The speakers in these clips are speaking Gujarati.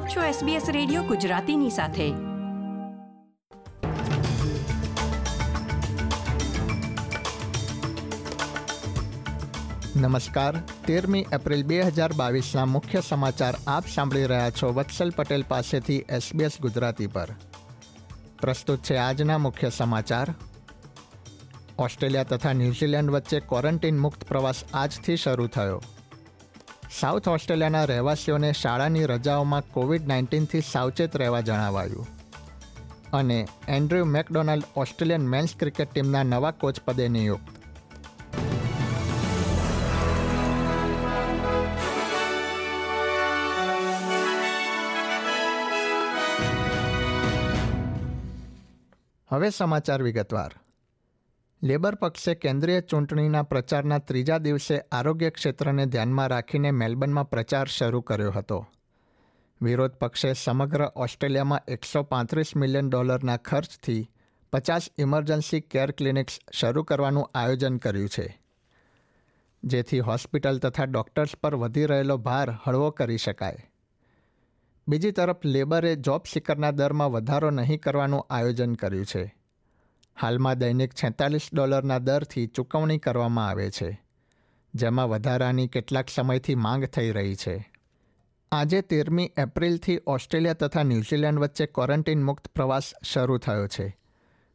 આપ છો SBS રેડિયો ગુજરાતીની સાથે. નમસ્કાર. તેરમી એપ્રિલ બે હજાર બાવીસના મુખ્ય સમાચાર આપ સાંભળી રહ્યા છો વત્સલ પટેલ પાસેથી એસબીએસ ગુજરાતી પર. પ્રસ્તુત છે આજના મુખ્ય સમાચાર. ઓસ્ટ્રેલિયા તથા ન્યૂઝીલેન્ડ વચ્ચે ક્વોરન્ટીન મુક્ત પ્રવાસ આજથી શરૂ થયો. સાઉથ ઓસ્ટ્રેલિયાના રહેવાસીઓને શાળાની રજાઓમાં કોવિડ નાઇન્ટીનથી સાવચેત રહેવા જણાવાયું. અને Andrew McDonald Australian men's cricket ટીમના નવા કોચ પદે નિયુક્ત. હવે સમાચાર વિગતવાર. લેબર પક્ષે કેન્દ્રીય ચૂંટણીના પ્રચારના ત્રીજા દિવસે આરોગ્ય ક્ષેત્રને ધ્યાનમાં રાખીને મેલબર્નમાં પ્રચાર શરૂ કર્યો હતો. વિરોધ પક્ષે સમગ્ર ઓસ્ટ્રેલિયામાં એકસો પાંત્રીસ મિલિયન ડોલરના ખર્ચથી પચાસ ઇમરજન્સી કેર ક્લિનિક્સ શરૂ કરવાનું આયોજન કર્યું છે. જેથી હોસ્પિટલ તથા ડોક્ટર્સ પર વધી રહેલો ભાર હળવો કરી શકાય. બીજી તરફ, લેબરે જોબ સિકરના દરમાં વધારો નહીં કરવાનું આયોજન કર્યું છે. હાલમાં દૈનિક છેતાલીસ ડોલરના દરથી ચૂકવણી કરવામાં આવે છે, જેમાં વધારાની કેટલાક સમયથી માંગ થઈ રહી છે. આજે તેરમી એપ્રિલથી ઓસ્ટ્રેલિયા તથા ન્યૂઝીલેન્ડ વચ્ચે ક્વોરન્ટીન મુક્ત પ્રવાસ શરૂ થયો છે.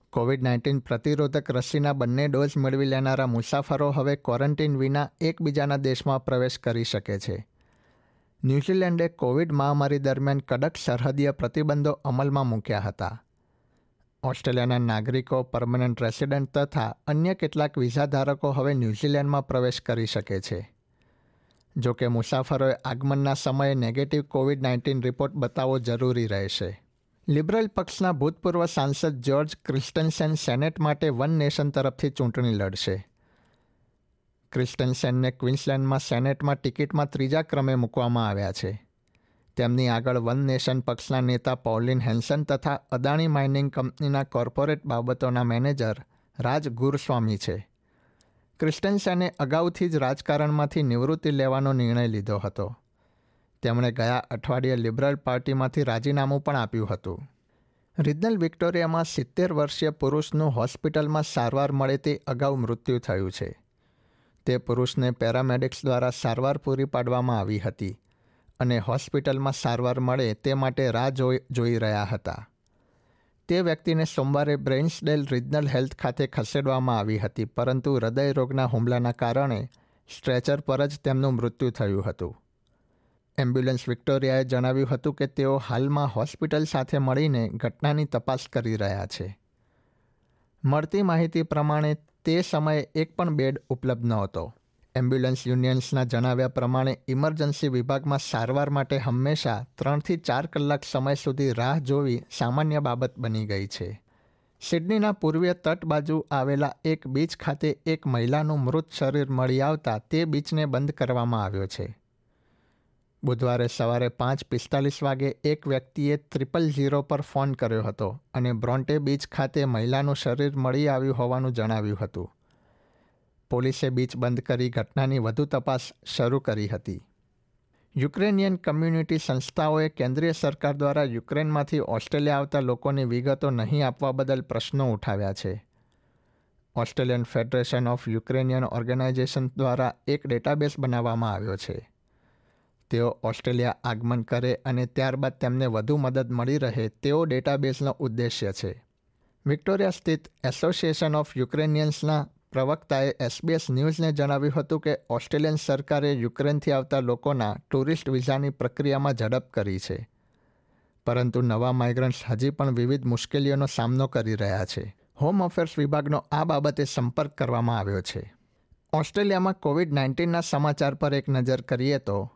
કોવિડ નાઇન્ટીન પ્રતિરોધક રસીના બંને ડોઝ મેળવી લેનારા મુસાફરો હવે ક્વોરન્ટીન વિના એકબીજાના દેશમાં પ્રવેશ કરી શકે છે. ન્યૂઝીલેન્ડે કોવિડ મહામારી દરમિયાન કડક સરહદીય પ્રતિબંધો અમલમાં મૂક્યા હતા. ઓસ્ટ્રેલિયાના નાગરિકો પરમનન્ટ રેસિડન્ટ તથા અન્ય કેટલાક વિઝા ધારકો હવે ન્યૂઝીલેન્ડમાં પ્રવેશ કરી શકે છે. જો કે મુસાફરોએ આગમનના સમયે નેગેટિવ કોવિડ નાઇન્ટીન રિપોર્ટ બતાવવો જરૂરી રહેશે. લિબરલ પક્ષના ભૂતપૂર્વ સાંસદ જ્યોર્જ ક્રિસ્ટન્સેન સેનેટ માટે વન નેશન તરફથી ચૂંટણી લડશે. ક્રિસ્ટન્સેનને ક્વિન્સલેન્ડમાં સેનેટમાં ટિકિટમાં ત્રીજા ક્રમે મૂકવામાં આવ્યા છે. તેમની આગળ વન નેશન પક્ષના નેતા પોલિન હેન્સન તથા અદાણી માઇનિંગ કંપનીના કોર્પોરેટ બાબતોના મેનેજર રાજ ગુરસ્વામી છે. ક્રિસ્ટન્સને અગાઉથી જ રાજકારણમાંથી નિવૃત્તિ લેવાનો નિર્ણય લીધો હતો. તેમણે ગયા અઠવાડિયે લિબરલ પાર્ટીમાંથી રાજીનામું પણ આપ્યું હતું. રિજનલ વિક્ટોરિયામાં સિત્તેર વર્ષીય પુરુષનું હોસ્પિટલમાં સારવાર મળે તે અગાઉ મૃત્યુ થયું છે. તે પુરુષને પેરામેડિક્સ દ્વારા સારવાર પૂરી પાડવામાં આવી હતી. અને હોસ્પિટલમાં સારવાર મળે તે માટે રાહ જોઈ જોઈ રહ્યા હતા. તે વ્યક્તિને સોમવારે બ્રેઇન્સડેલ રિજનલ હેલ્થ ખાતે ખસેડવામાં આવી હતી, પરંતુ હૃદયરોગના હુમલાના કારણે સ્ટ્રેચર પર જ તેમનું મૃત્યુ થયું હતું. એમ્બ્યુલન્સ વિક્ટોરિયાએ જણાવ્યું હતું કે તેઓ હાલમાં હોસ્પિટલ સાથે મળીને ઘટનાની તપાસ કરી રહ્યા છે. મળતી માહિતી પ્રમાણે તે સમયે એક પણ બેડ ઉપલબ્ધ નહોતો. એમ્બ્યુલન્સ યુનિયન્સના જણાવ્યા પ્રમાણે, ઇમરજન્સી વિભાગમાં સારવાર માટે હંમેશા ત્રણથી ચાર કલાક સમય સુધી રાહ જોવી સામાન્ય બાબત બની ગઈ છે. સિડનીના પૂર્વીય તટ બાજુ આવેલા એક બીચ ખાતે એક મહિલાનું મૃત શરીર મળી આવતા તે બીચને બંધ કરવામાં આવ્યો છે. બુધવારે સવારે પાંચ પિસ્તાલીસ વાગે એક વ્યક્તિએ ત્રિપલ ઝીરો પર ફોન કર્યો હતો અને બ્રોન્ટે બીચ ખાતે મહિલાનું શરીર મળી આવ્યું હોવાનું જણાવ્યું હતું. પોલીસે બીચ બંધ કરી ઘટનાની વધુ તપાસ શરૂ કરી હતી. યુક્રેનિયન કમ્યુનિટી સંસ્થાઓએ કેન્દ્રીય સરકાર દ્વારા યુક્રેનમાંથી ઓસ્ટ્રેલિયા આવતા લોકોની વિગતો નહીં આપવા બદલ પ્રશ્નો ઉઠાવ્યા છે. Australian federation of Ukrainian organisation દ્વારા એક ડેટાબેઝ બનાવવામાં આવ્યો છે. તેઓ ઓસ્ટ્રેલિયા આગમન કરે અને ત્યારબાદ તેમને વધુ મદદ મળી રહે તેવો ડેટાબેઝનો ઉદ્દેશ્ય છે. વિક્ટોરિયા સ્થિત એસોસિએશન ઓફ યુક્રેનિયન્સના પ્રવક્તાએ એસબીએસ ન્યૂઝને જણાવ્યું હતું કે ઓસ્ટ્રેલિયન સરકારે યુક્રેનથી આવતા લોકોના ટુરિસ્ટ વિઝાની પ્રક્રિયામાં ઝડપ કરી છે. પરંતુ નવા માઇગ્રન્ટ્સ હજી પણ વિવિધ મુશ્કેલીઓનો સામનો કરી રહ્યા છે. હોમ અફેર્સ વિભાગનો આ બાબતે સંપર્ક કરવામાં આવ્યો છે. ઓસ્ટ્રેલિયામાં કોવિડ નાઇન્ટીનના સમાચાર પર એક નજર કરીએ તો,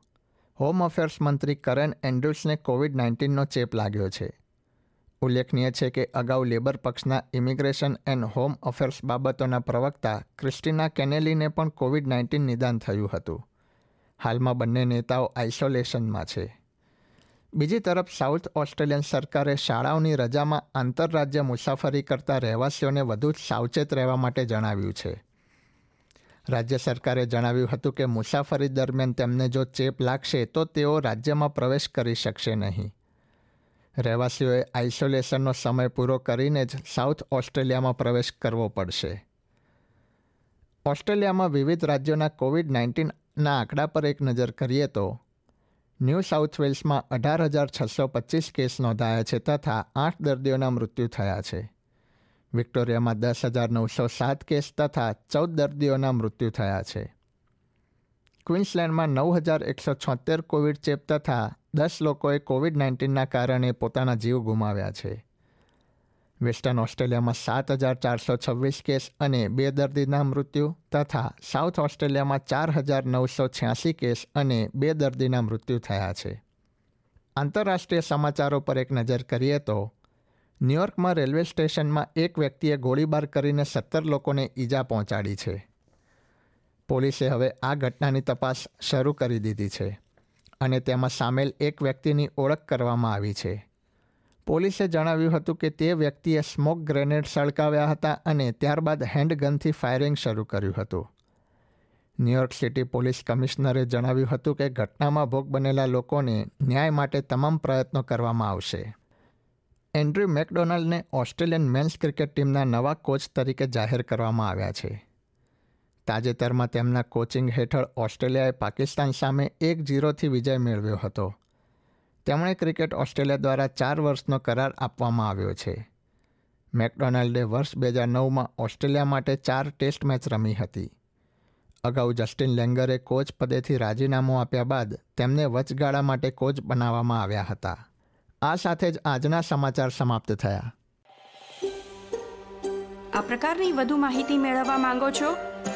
હોમ અફેર્સ મંત્રી કરેન એન્ડ્રુસને કોવિડ નાઇન્ટીનનો ચેપ લાગ્યો છે. ઉલ્લેખનીય છે કે અગાઉ લેબર પક્ષના ઇમિગ્રેશન એન્ડ હોમ અફેર્સ બાબતોના પ્રવક્તા ક્રિસ્ટિના કેનેલીને પણ કોવિડ નાઇન્ટીન નિદાન થયું હતું. હાલમાં બંને નેતાઓ આઇસોલેશનમાં છે. બીજી તરફ, સાઉથ ઓસ્ટ્રેલિયન સરકારે શાળાઓની રજામાં આંતરરાજ્ય મુસાફરી કરતા રહેવાસીઓને વધુ સાવચેત રહેવા માટે જણાવ્યું છે. રાજ્ય સરકારે જણાવ્યું હતું કે મુસાફરી દરમિયાન તેમને જો ચેપ લાગશે તો તેઓ રાજ્યમાં પ્રવેશ કરી શકશે નહીં. રહેવાસીઓએ આઇસોલેશનનો સમય પૂરો કરીને જ સાઉથ ઓસ્ટ્રેલિયામાં પ્રવેશ કરવો પડશે. ઓસ્ટ્રેલિયામાં વિવિધ રાજ્યોના કોવિડ નાઇન્ટીનના આંકડા પર એક નજર કરીએ તો, ન્યૂ સાઉથ વેલ્સમાં અઢાર હજાર છસો પચીસ કેસ નોંધાયા છે તથા આઠ દર્દીઓના મૃત્યુ થયા છે. વિક્ટોરિયામાં દસ હજાર નવસો સાત કેસ તથા ચૌદ દર્દીઓના મૃત્યુ થયા છે. ક્વિન્સલેન્ડમાં નવ હજાર એકસો છોતેર કોવિડ ચેપ તથા દસ લોકોએ કોવિડ નાઇન્ટીનના કારણે પોતાના જીવ ગુમાવ્યા છે. વેસ્ટર્ન ઓસ્ટ્રેલિયામાં સાત હજાર ચારસો છવ્વીસ કેસ અને બે દર્દીના મૃત્યુ તથા સાઉથ ઓસ્ટ્રેલિયામાં ચાર હજાર નવસો છ્યાસી કેસ અને બે દર્દીના મૃત્યુ થયા છે. આંતરરાષ્ટ્રીય સમાચારો પર એક નજર કરીએ તો, ન્યૂયોર્કમાં રેલવે સ્ટેશનમાં એક વ્યક્તિએ ગોળીબાર કરીને સત્તર લોકોને ઈજા પહોંચાડી છે. પોલીસે હવે આ ઘટનાની તપાસ શરૂ કરી દીધી છે અને તેમાં સામેલ એક વ્યક્તિની ઓળખ કરવામાં આવી છે. પોલીસે જણાવ્યું હતું કે તે વ્યક્તિએ સ્મોક ગ્રેનેડ સળકાવ્યા હતા અને ત્યારબાદ હેન્ડગનથી ફાયરિંગ શરૂ કર્યું હતું. ન્યૂયોર્ક સિટી પોલીસ કમિશનરે જણાવ્યું હતું કે ઘટનામાં ભોગ બનેલા લોકોને ન્યાય માટે તમામ પ્રયત્નો કરવામાં આવશે. એન્ડ્રુ મેકડોનાલ્ડને ઓસ્ટ્રેલિયન મેન્સ ક્રિકેટ ટીમના નવા કોચ તરીકે જાહેર કરવામાં આવ્યા છે. તાજેતરમાં તેમના કોચિંગ હેઠળ ઓસ્ટ્રેલિયાએ પાકિસ્તાન સામે એક જીરોથી વિજય મેળવ્યો હતો. તેમણે ક્રિકેટ ઓસ્ટ્રેલિયા દ્વારા ચાર વર્ષનો કરાર આપવામાં આવ્યો છે. મેકડોનાલ્ડે વર્ષ બે હજાર નવમાં ઓસ્ટ્રેલિયા માટે ચાર ટેસ્ટ મેચ રમી હતી. અગાઉ જસ્ટિન લેંગરે કોચ પદેથી રાજીનામું આપ્યા બાદ તેમને વચગાળા માટે કોચ બનાવવામાં આવ્યા હતા. આ સાથે જ આજના સમાચાર સમાપ્ત થયા. આ પ્રકારની વધુ માહિતી મેળવવા માંગો છો